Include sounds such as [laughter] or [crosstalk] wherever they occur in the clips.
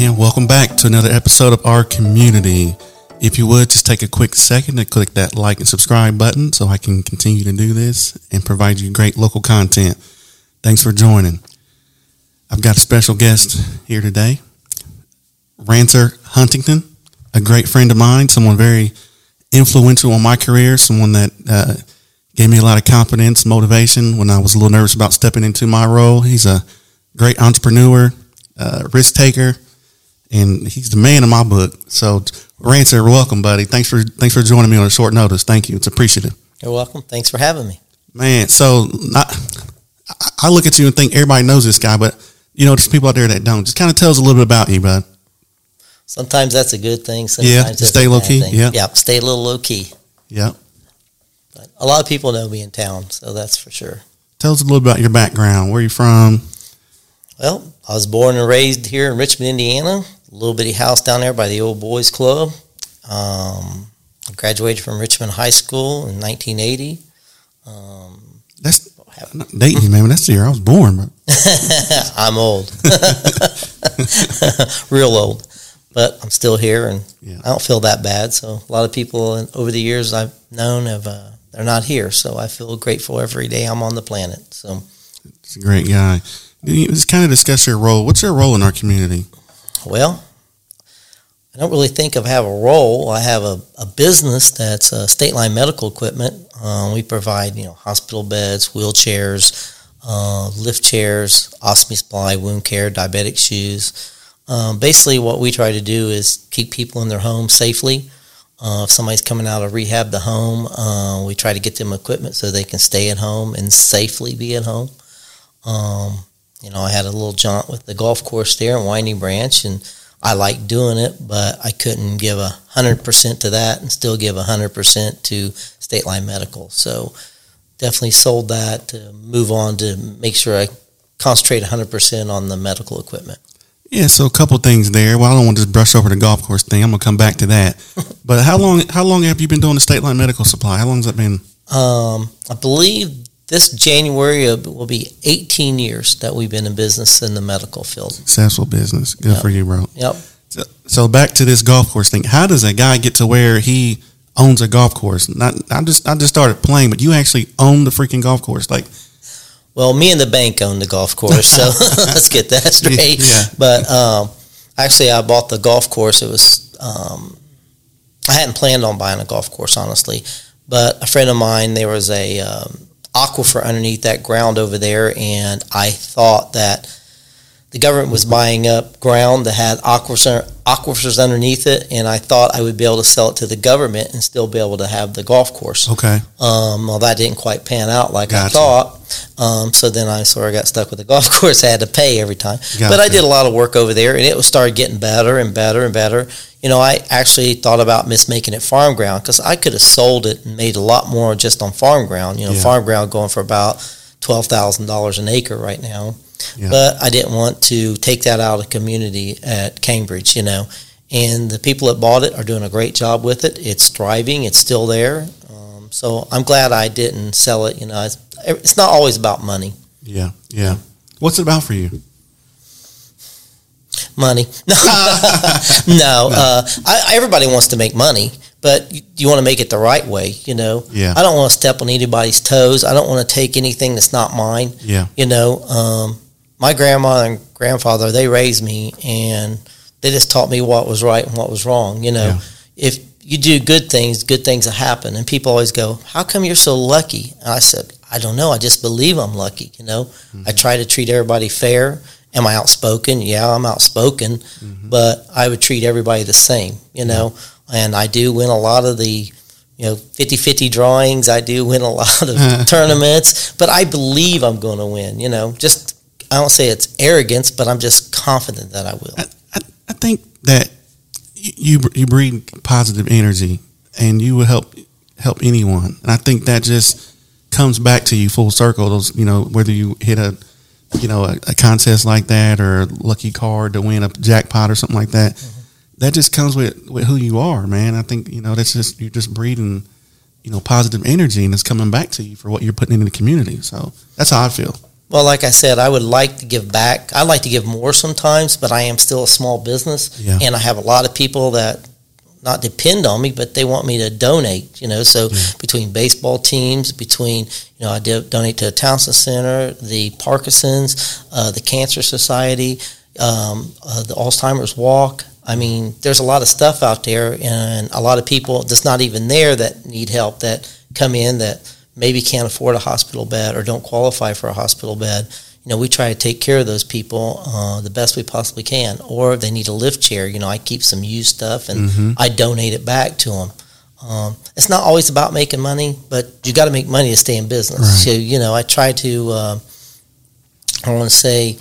And welcome back to another episode of our community. If you would just take a quick second to click that like and subscribe button so I can continue to do this and provide you great local content. Thanks for joining. I've got a special guest here today, Rancer Huntington, a great friend of mine, someone very influential on my career, someone that uh, gave me a lot of confidence, motivation when I was a little nervous about stepping into my role. He's a great entrepreneur, uh, risk taker, and he's the man in my book. So, Rancer, welcome, buddy. Thanks for thanks for joining me on a short notice. Thank you. It's appreciative. You're welcome. Thanks for having me. Man, so not, I look at you and think everybody knows this guy, but you know, there's people out there that don't. Just kind of tell us a little bit about you, bud. Sometimes that's a good thing. Sometimes yeah, stay low key. Thing. Yeah, yeah, stay a little low key. Yeah. But a lot of people know me in town, so that's for sure. Tell us a little about your background. Where are you from? Well, I was born and raised here in Richmond, Indiana. Little bitty house down there by the old boys club. Um, I graduated from Richmond High School in 1980. Um, that's not dating man. That's the year I was born. [laughs] I'm old, [laughs] real old, but I'm still here, and yeah. I don't feel that bad. So a lot of people over the years I've known have uh, they're not here, so I feel grateful every day I'm on the planet. So, it's a great guy. Let's kind of discuss your role. What's your role in our community? Well, I don't really think I have a role. I have a, a business that's uh, State Line Medical Equipment. Um, we provide you know hospital beds, wheelchairs, uh, lift chairs, ostomy supply, wound care, diabetic shoes. Um, basically, what we try to do is keep people in their home safely. Uh, if somebody's coming out of rehab the home, uh, we try to get them equipment so they can stay at home and safely be at home. Um, you know, I had a little jaunt with the golf course there in Winding Branch, and I liked doing it, but I couldn't give a hundred percent to that and still give a hundred percent to State Line Medical. So definitely sold that to move on to make sure I concentrate hundred percent on the medical equipment. Yeah, so a couple things there. Well, I don't want to just brush over the golf course thing. I'm gonna come back to that. [laughs] but how long how long have you been doing the State Line Medical Supply? How long has that been? Um, I believe this January will be 18 years that we've been in business in the medical field. Successful business. Good yep. for you, bro. Yep. So, so, back to this golf course thing. How does a guy get to where he owns a golf course? Not I just I just started playing, but you actually own the freaking golf course. Like Well, me and the bank own the golf course, so [laughs] [laughs] let's get that straight. Yeah. But um, actually I bought the golf course. It was um, I hadn't planned on buying a golf course honestly, but a friend of mine there was a um, aquifer underneath that ground over there, and I thought that the government was buying up ground that had aquifers, aquifers underneath it, and I thought I would be able to sell it to the government and still be able to have the golf course. Okay. Um, well, that didn't quite pan out like gotcha. I thought. Um, so then I sort of got stuck with the golf [laughs] course. I had to pay every time. Gotcha. But I did a lot of work over there, and it started getting better and better and better. You know, I actually thought about mismaking it farm ground because I could have sold it and made a lot more just on farm ground. You know, Yeah. farm ground going for about twelve thousand dollars an acre right now. Yeah. But I didn't want to take that out of community at Cambridge, you know. And the people that bought it are doing a great job with it. It's thriving. It's still there. Um, so I'm glad I didn't sell it. You know, it's, it's not always about money. Yeah, yeah. What's it about for you? Money. [laughs] no, uh, I, everybody wants to make money, but you, you want to make it the right way. You know. Yeah. I don't want to step on anybody's toes. I don't want to take anything that's not mine. Yeah. You know, um, my grandma and grandfather they raised me, and they just taught me what was right and what was wrong. You know, Yeah. if you do good things, good things will happen. And people always go, "How come you're so lucky?" And I said, "I don't know. I just believe I'm lucky." You know, I try to treat everybody fair. Am I outspoken? Yeah, I'm outspoken, mm-hmm. but I would treat everybody the same. You know, and I do win a lot of the you know 50-50 drawings i do win a lot of [laughs] tournaments but i believe i'm going to win you know just i don't say it's arrogance but i'm just confident that i will I, I, I think that you you breed positive energy, and you will help help anyone. And I think that just comes back to you full circle. Those you know whether you hit a you know a, a contest like that or a lucky card to win a jackpot or something like that. Mm-hmm. That just comes with, with who you are, man. I think you know that's just you're just breeding you know positive energy, and it's coming back to you for what you're putting into the community. So that's how I feel. Well, like I said, I would like to give back. I like to give more sometimes, but I am still a small business, Yeah. and I have a lot of people that not depend on me, but they want me to donate. You know, so Yeah. between baseball teams, between you know, I do, donate to the Townsend Center, the Parkinson's, uh, the Cancer Society, um, uh, the Alzheimer's Walk. I mean, there's a lot of stuff out there, and a lot of people that's not even there that need help that come in that maybe can't afford a hospital bed or don't qualify for a hospital bed. You know, we try to take care of those people uh, the best we possibly can. Or if they need a lift chair, you know, I keep some used stuff and Mhm. I donate it back to them. Um, it's not always about making money, but you got to make money to stay in business. Right. So, you know, I try to, uh, I want to say,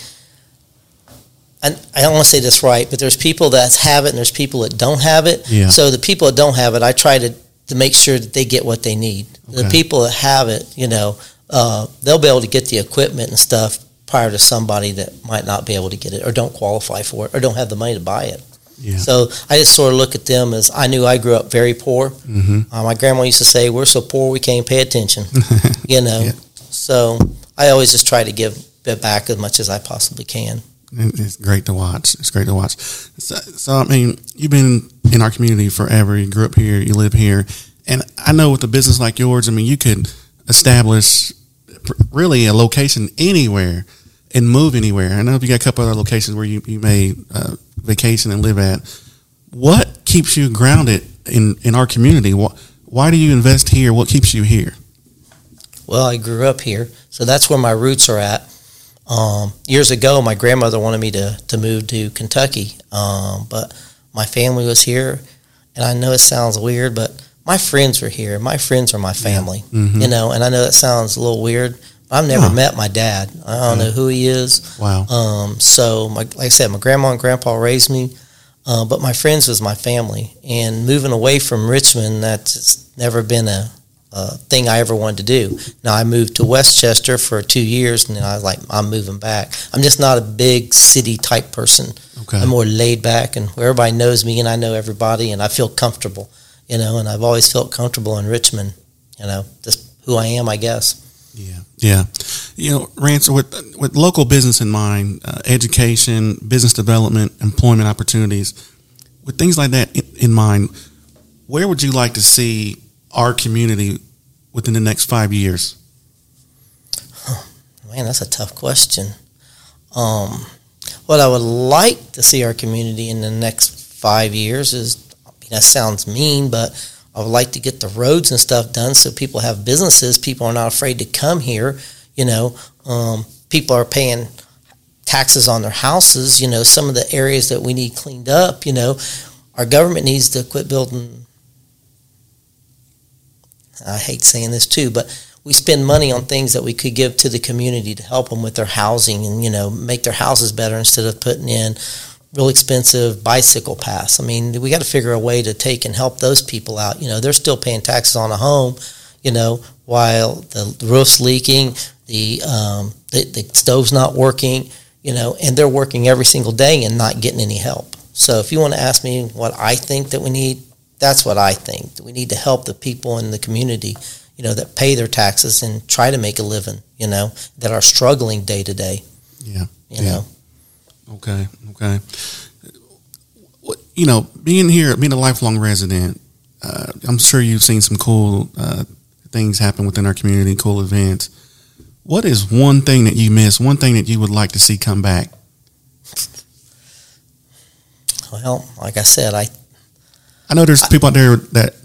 and I don't want to say this right, but there's people that have it and there's people that don't have it. Yeah. So the people that don't have it, I try to, to make sure that they get what they need. The people that have it, you know, uh, they'll be able to get the equipment and stuff prior to somebody that might not be able to get it or don't qualify for it or don't have the money to buy it. Yeah. So I just sort of look at them as I knew I grew up very poor. hmm Uh, my grandma used to say, "We're so poor we can't pay attention," [laughs] you know. Yeah. So I always just try to give back as much as I possibly can. It's great to watch. It's great to watch. So, so, I mean, you've been in our community forever. You grew up here. You live here, and I know with a business like yours, I mean, you could establish really a location anywhere and move anywhere. I know you got a couple other locations where you you may uh, vacation and live at. What keeps you grounded in in our community? Why, why do you invest here? What keeps you here? Well, I grew up here, so that's where my roots are at. Um, years ago, my grandmother wanted me to, to move to Kentucky, um, but my family was here, and I know it sounds weird, but my friends were here. My friends are my family, Mhm. you know, and I know that sounds a little weird. But I've never Huh. met my dad. I don't Yeah. know who he is. Wow. Um, so, my, like I said, my grandma and grandpa raised me, uh, but my friends was my family. And moving away from Richmond, that's never been a, a thing I ever wanted to do. Now, I moved to Westchester for two years, and then I was like, I'm moving back. I'm just not a big city type person. Okay. I'm more laid back, and where everybody knows me, and I know everybody, and I feel comfortable, you know. And I've always felt comfortable in Richmond, you know, just who I am, I guess. Yeah, yeah. You know, Rance, with with local business in mind, uh, education, business development, employment opportunities, with things like that in, in mind, where would you like to see our community within the next five years? Man, that's a tough question. Um, what I would like to see our community in the next five years is, that sounds mean, but I would like to get the roads and stuff done so people have businesses. People are not afraid to come here. You know, um, people are paying taxes on their houses. You know, some of the areas that we need cleaned up. You know, our government needs to quit building. I hate saying this too, but we spend money on things that we could give to the community to help them with their housing and you know make their houses better instead of putting in real expensive bicycle paths. I mean, we got to figure a way to take and help those people out. You know, they're still paying taxes on a home, you know, while the roof's leaking, the um, the, the stove's not working, you know, and they're working every single day and not getting any help. So if you want to ask me what I think that we need, that's what I think. We need to help the people in the community you know, that pay their taxes and try to make a living, you know, that are struggling day to day. Yeah. You Yeah. know, Okay. Okay. You know, being here, being a lifelong resident, uh, I'm sure you've seen some cool uh, things happen within our community, cool events. What is one thing that you miss? One thing that you would like to see come back? well, like I said, I I know there's people out there that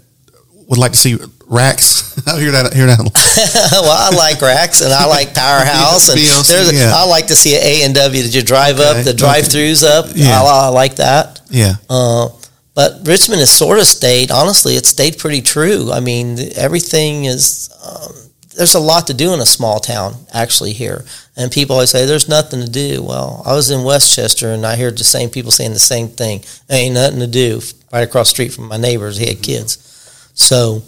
would like to see Rax. [laughs] I hear that. Hear that. [laughs] well, I like Rax and I like [laughs] Powerhouse and there's a, yeah. I like to see an A and W that you drive Okay, up, the drive-throughs up. Yeah. I, I like that. Yeah. Uh, but Richmond has sort of stayed. Honestly, it stayed pretty true. I mean, everything is. Um, there's a lot to do in a small town, actually here, and people always say there's nothing to do. Well, I was in Westchester, and I heard the same people saying the same thing. There ain't nothing to do. Right across the street from my neighbors, he had kids. So,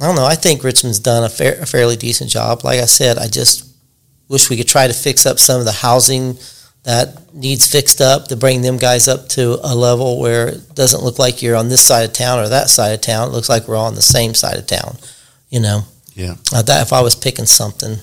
I don't know. I think Richmond's done a, fair, a fairly decent job. Like I said, I just wish we could try to fix up some of the housing that needs fixed up to bring them guys up to a level where it doesn't look like you're on this side of town or that side of town. It looks like we're all on the same side of town. You know, Yeah. uh, that if I was picking something,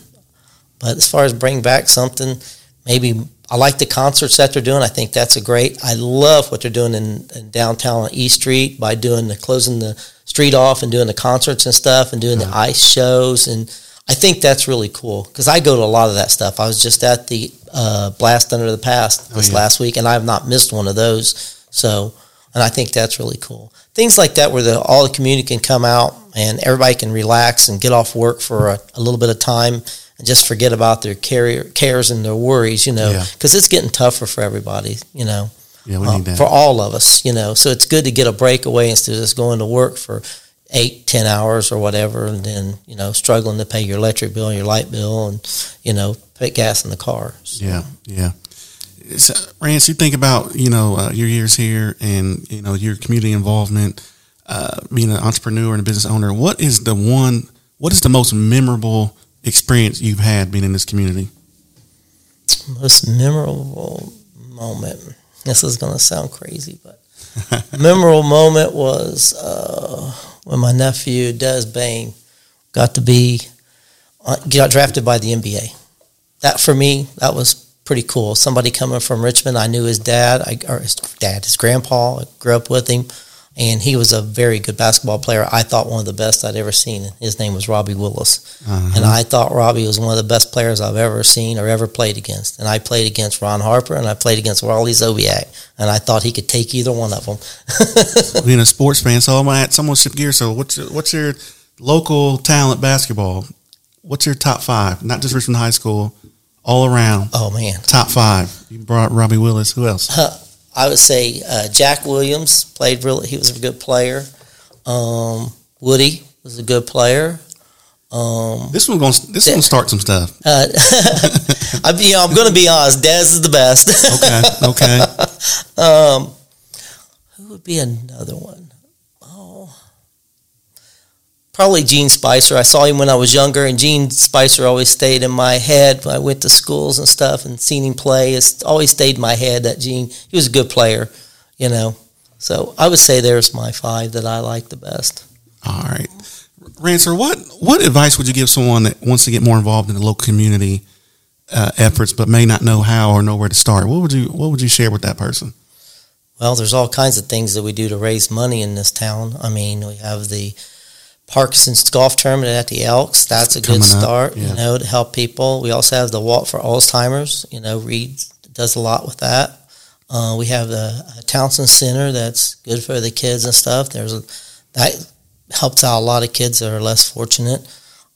But as far as bring back something, maybe I like the concerts that they're doing. I think that's a great. I love what they're doing in, in downtown on East Street by doing the closing the street off and doing the concerts and stuff and doing the ice shows and I think that's really cool because I go to a lot of that stuff. I was just at the uh, Blast Under the Past this oh, yeah. last week and I have not missed one of those. So, and I think that's really cool. Things like that where the, all the community can come out and everybody can relax and get off work for a, a little bit of time and just forget about their cares and their worries, you know, because yeah. it's getting tougher for everybody, you know. Yeah, we need um, that. For all of us, you know. So it's good to get a breakaway instead of just going to work for eight, ten hours or whatever, and then you know struggling to pay your electric bill, and your light bill, and you know put gas in the car. So. Yeah, yeah. So, Rance, you think about you know uh, your years here and you know your community involvement, uh, being an entrepreneur and a business owner. What is the one? What is the most memorable experience you've had being in this community? Most memorable moment. This is going to sound crazy, but [laughs] memorable moment was uh, when my nephew Des Bane got to be uh, got drafted by the NBA. That for me, that was pretty cool. Somebody coming from Richmond, I knew his dad, I, or his dad, his grandpa. I grew up with him and he was a very good basketball player. I thought one of the best I'd ever seen. His name was Robbie Willis, uh-huh. and I thought Robbie was one of the best players I've ever seen or ever played against. And I played against Ron Harper, and I played against Wally Szczerbiak, and I thought he could take either one of them. [laughs] Being a sports fan, so I'm at someone shift gear. So what's your, what's your local talent basketball? What's your top five? Not just Richmond High School, all around. Oh man, top five. You brought Robbie Willis. Who else? I would say uh, Jack Williams played really. He was a good player. Um, Woody was a good player. Um, this one going to this one start some stuff. Uh, [laughs] I, you know, I'm going to be honest. Dez is the best. okay. Okay. [laughs] um, who would be another one? Probably Gene Spicer. I saw him when I was younger, and Gene Spicer always stayed in my head when I went to schools and stuff and seen him play. It's always stayed in my head that Gene, he was a good player, you know. So I would say there's my five that I like the best. All right. Rancer, what, what advice would you give someone that wants to get more involved in the local community uh, efforts but may not know how or know where to start? What would you What would you share with that person? Well, there's all kinds of things that we do to raise money in this town. I mean, we have the Parkinson's Golf Tournament at the Elks. That's a good start, yeah. you know, to help people. We also have the Walk for Alzheimer's. You know, Reed does a lot with that. Uh, we have the Townsend Center that's good for the kids and stuff. There's a, that helps out a lot of kids that are less fortunate.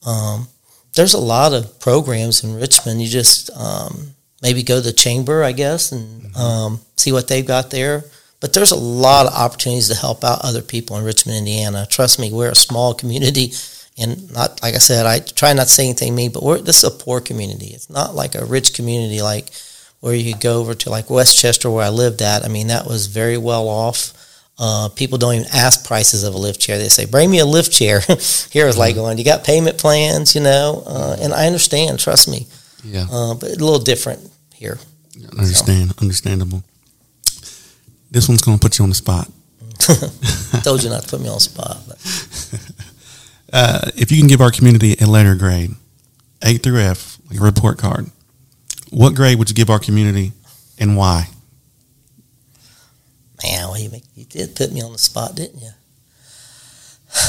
Um, there's a lot of programs in Richmond. You just um, maybe go to the chamber, I guess, and mm-hmm. um, see what they've got there. But there's a lot of opportunities to help out other people in Richmond, Indiana. Trust me, we're a small community, and not like I said, I try not to say anything mean, but we're this is a poor community. It's not like a rich community like where you could go over to like Westchester where I lived at. I mean, that was very well off. Uh, people don't even ask prices of a lift chair. They say, "Bring me a lift chair." [laughs] Here is like mm-hmm. going, "You got payment plans?" You know, uh, and I understand. Trust me. Yeah. Uh, but a little different here. Understand. So. Understandable. This one's going to put you on the spot. [laughs] Told you not to put me on the spot. [laughs] Uh, if you can give our community a letter grade, A through F, like a report card, what grade would you give our community and why? Man, well, you, make, you did put me on the spot, didn't you? [sighs]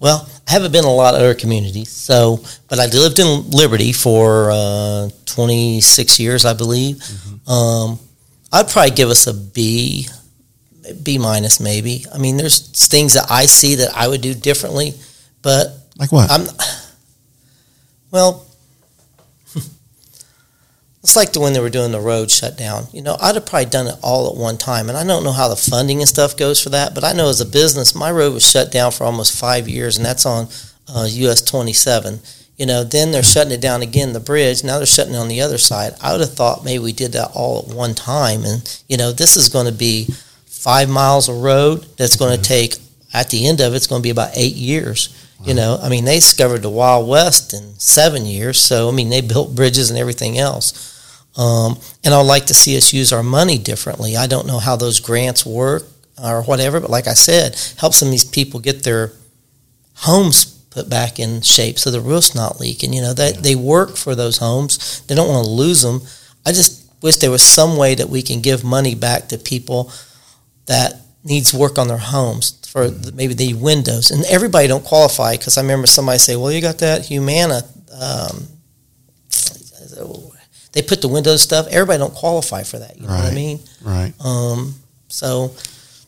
Well, I haven't been in a lot of other communities, so but I lived in Liberty for uh, 26 years, I believe. Mm-hmm. Um, I'd probably give us a B B minus maybe. I mean, there's things that I see that I would do differently, but like what? I'm well. [laughs] It's like the when they were doing the road shutdown. You know, I'd have probably done it all at one time, and I don't know how the funding and stuff goes for that. But I know as a business, my road was shut down for almost five years, and that's on uh, US 27. You know, then they're shutting it down again, the bridge. Now they're shutting it on the other side. I would have thought maybe we did that all at one time, and you know, this is going to be five miles of road that's going to take at the end of it, it's going to be about eight years. Wow. You know, I mean, they discovered the Wild West in seven years. So, I mean, they built bridges and everything else. Um, and I'd like to see us use our money differently. I don't know how those grants work or whatever, but like I said, help some of these people get their homes put back in shape so the roof's not leaking. You know, that yeah. they work for those homes. They don't want to lose them. I just wish there was some way that we can give money back to people that needs work on their homes for mm-hmm. maybe the windows. And everybody don't qualify because I remember somebody say, "Well, you got that Humana." Um, they put the windows stuff. Everybody don't qualify for that. You know right. what I mean? Right. Um, so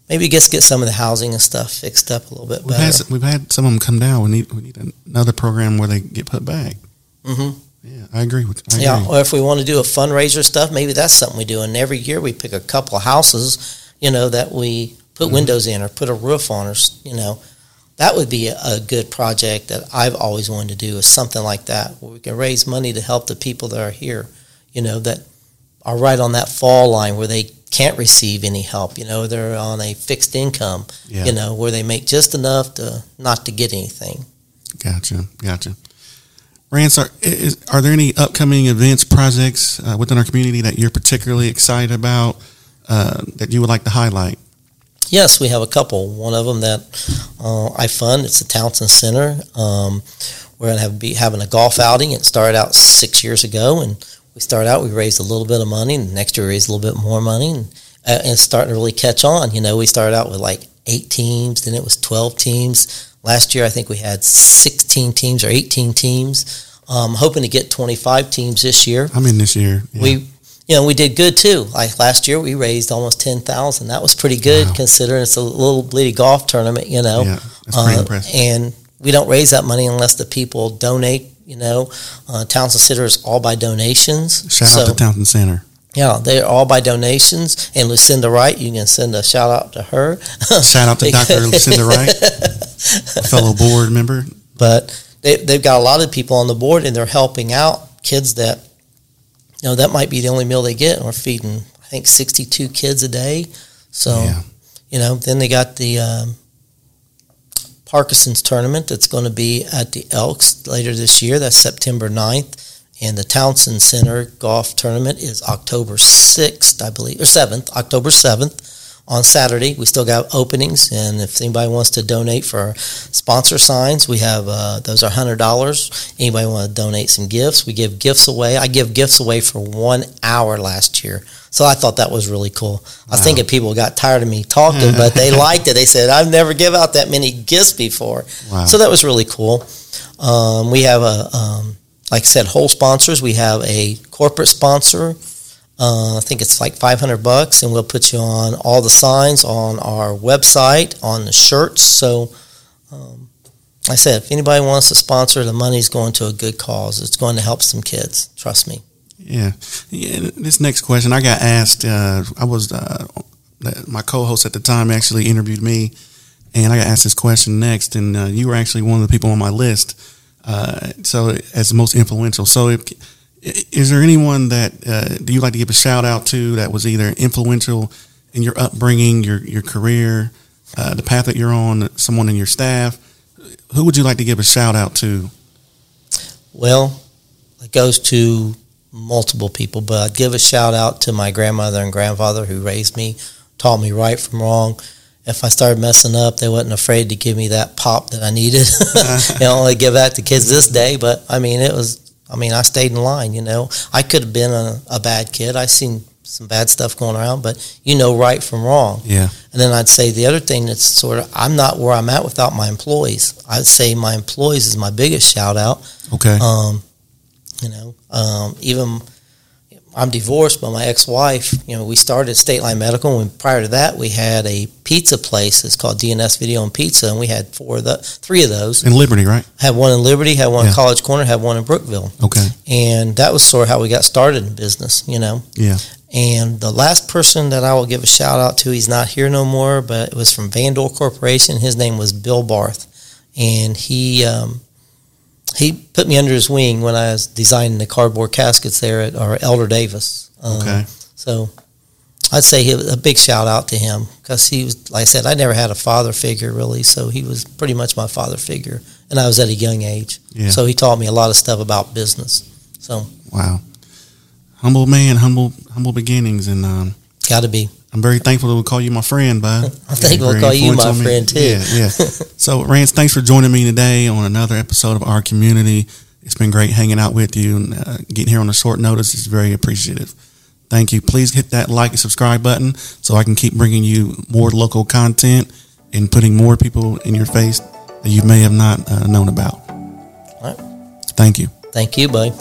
maybe just get some of the housing and stuff fixed up a little bit we've better. Had, we've had some of them come down. We need we need another program where they get put back. Mm-hmm. Yeah, I agree with. I yeah, or if we want to do a fundraiser stuff, maybe that's something we do. And every year we pick a couple of houses, you know, that we put mm-hmm. windows in or put a roof on, or you know, that would be a, good project that I've always wanted to do. Is something like that where we can raise money to help the people that are here, you know, that are right on that fall line where they can't receive any help. You know, they're on a fixed income. Yeah. You know, where they make just enough to not to get anything. Gotcha, gotcha. Rance, are, is, are there any upcoming events, projects uh, within our community that you're particularly excited about uh, that you would like to highlight? Yes, we have a couple. One of them that uh, I fund, it's the Townsend Center. Um, we're going to have be having a golf outing. It started out six years ago, and we started out, we raised a little bit of money, and next year we raised a little bit more money, and, uh, and it's starting to really catch on. You know, we started out with like eight teams, then it was 12 teams Last year, I think we had 16 teams or 18 teams. Um, hoping to get 25 teams this year. I'm in this year. Yeah. We, you know, we did good too. Like last year, we raised almost 10,000. That was pretty good wow. considering it's a little bitty golf tournament. You know, yeah, that's pretty uh, impressive. And we don't raise that money unless the people donate. You know, uh, Townsend Center is all by donations. Shout so, out to Townsend Center. Yeah, they're all by donations. And Lucinda Wright, you can send a shout out to her. Shout out to [laughs] Dr. Lucinda Wright, a fellow board member. But they, they've got a lot of people on the board, and they're helping out kids that, you know, that might be the only meal they get. And we're feeding, I think, 62 kids a day. So, yeah. you know, then they got the um, Parkinson's tournament that's going to be at the Elks later this year. That's September 9th and the Townsend Center golf tournament is October 6th, I believe, or 7th, October 7th on Saturday. We still got openings, and if anybody wants to donate for sponsor signs, we have uh, those are hundred dollars. Anybody want to donate some gifts? We give gifts away. I give gifts away for one hour last year, so I thought that was really cool. I was thinking people got tired of me talking, but they [laughs] liked it. They said I've never give out that many gifts before, wow. so that was really cool. Um, we have a um, like I said, whole sponsors. We have a corporate sponsor. Uh, I think it's like 500 bucks, and we'll put you on all the signs on our website, on the shirts. So, um, like I said, if anybody wants to sponsor, the money's going to a good cause. It's going to help some kids. Trust me. Yeah. yeah this next question I got asked. Uh, I was uh, my co-host at the time actually interviewed me, and I got asked this question next, and uh, you were actually one of the people on my list uh, so as the most influential. So if, is there anyone that uh, do you like to give a shout out to that was either influential in your upbringing, your your career, uh, the path that you're on, someone in your staff? Who would you like to give a shout out to? Well, it goes to multiple people, but I'd give a shout out to my grandmother and grandfather who raised me, taught me right from wrong if I started messing up, they wasn't afraid to give me that pop that I needed. [laughs] you know, only give that to kids this day, but I mean, it was. I mean, I stayed in line. You know, I could have been a, a bad kid. I seen some bad stuff going around, but you know right from wrong. Yeah. And then I'd say the other thing that's sort of I'm not where I'm at without my employees. I'd say my employees is my biggest shout out. Okay. Um, you know, um, even I'm divorced, but my ex-wife, you know, we started State Line Medical, and prior to that, we had a pizza place. It's called DNS Video and Pizza, and we had four of the three of those in Liberty, right? Had one in Liberty, had one yeah. in College Corner, had one in Brookville. Okay, and that was sort of how we got started in business, you know. Yeah. And the last person that I will give a shout out to, he's not here no more, but it was from Vandor Corporation. His name was Bill Barth, and he um, he put me under his wing when I was designing the cardboard caskets there at our Elder Davis. Um, okay. So I'd say he, a big shout out to him because he was, like I said, I never had a father figure really, so he was pretty much my father figure, and I was at a young age. Yeah. So he taught me a lot of stuff about business. So wow, humble man, humble humble beginnings, and um, got to be. I'm very thankful to call you my friend, bud. I think we'll call you my friend [laughs] too. Yeah, yeah. [laughs] so, Rance, thanks for joining me today on another episode of Our Community. It's been great hanging out with you and uh, getting here on a short notice is very appreciative. Thank you. Please hit that like and subscribe button so I can keep bringing you more local content and putting more people in your face that you may have not uh, known about. All right. Thank you. Thank you, bud.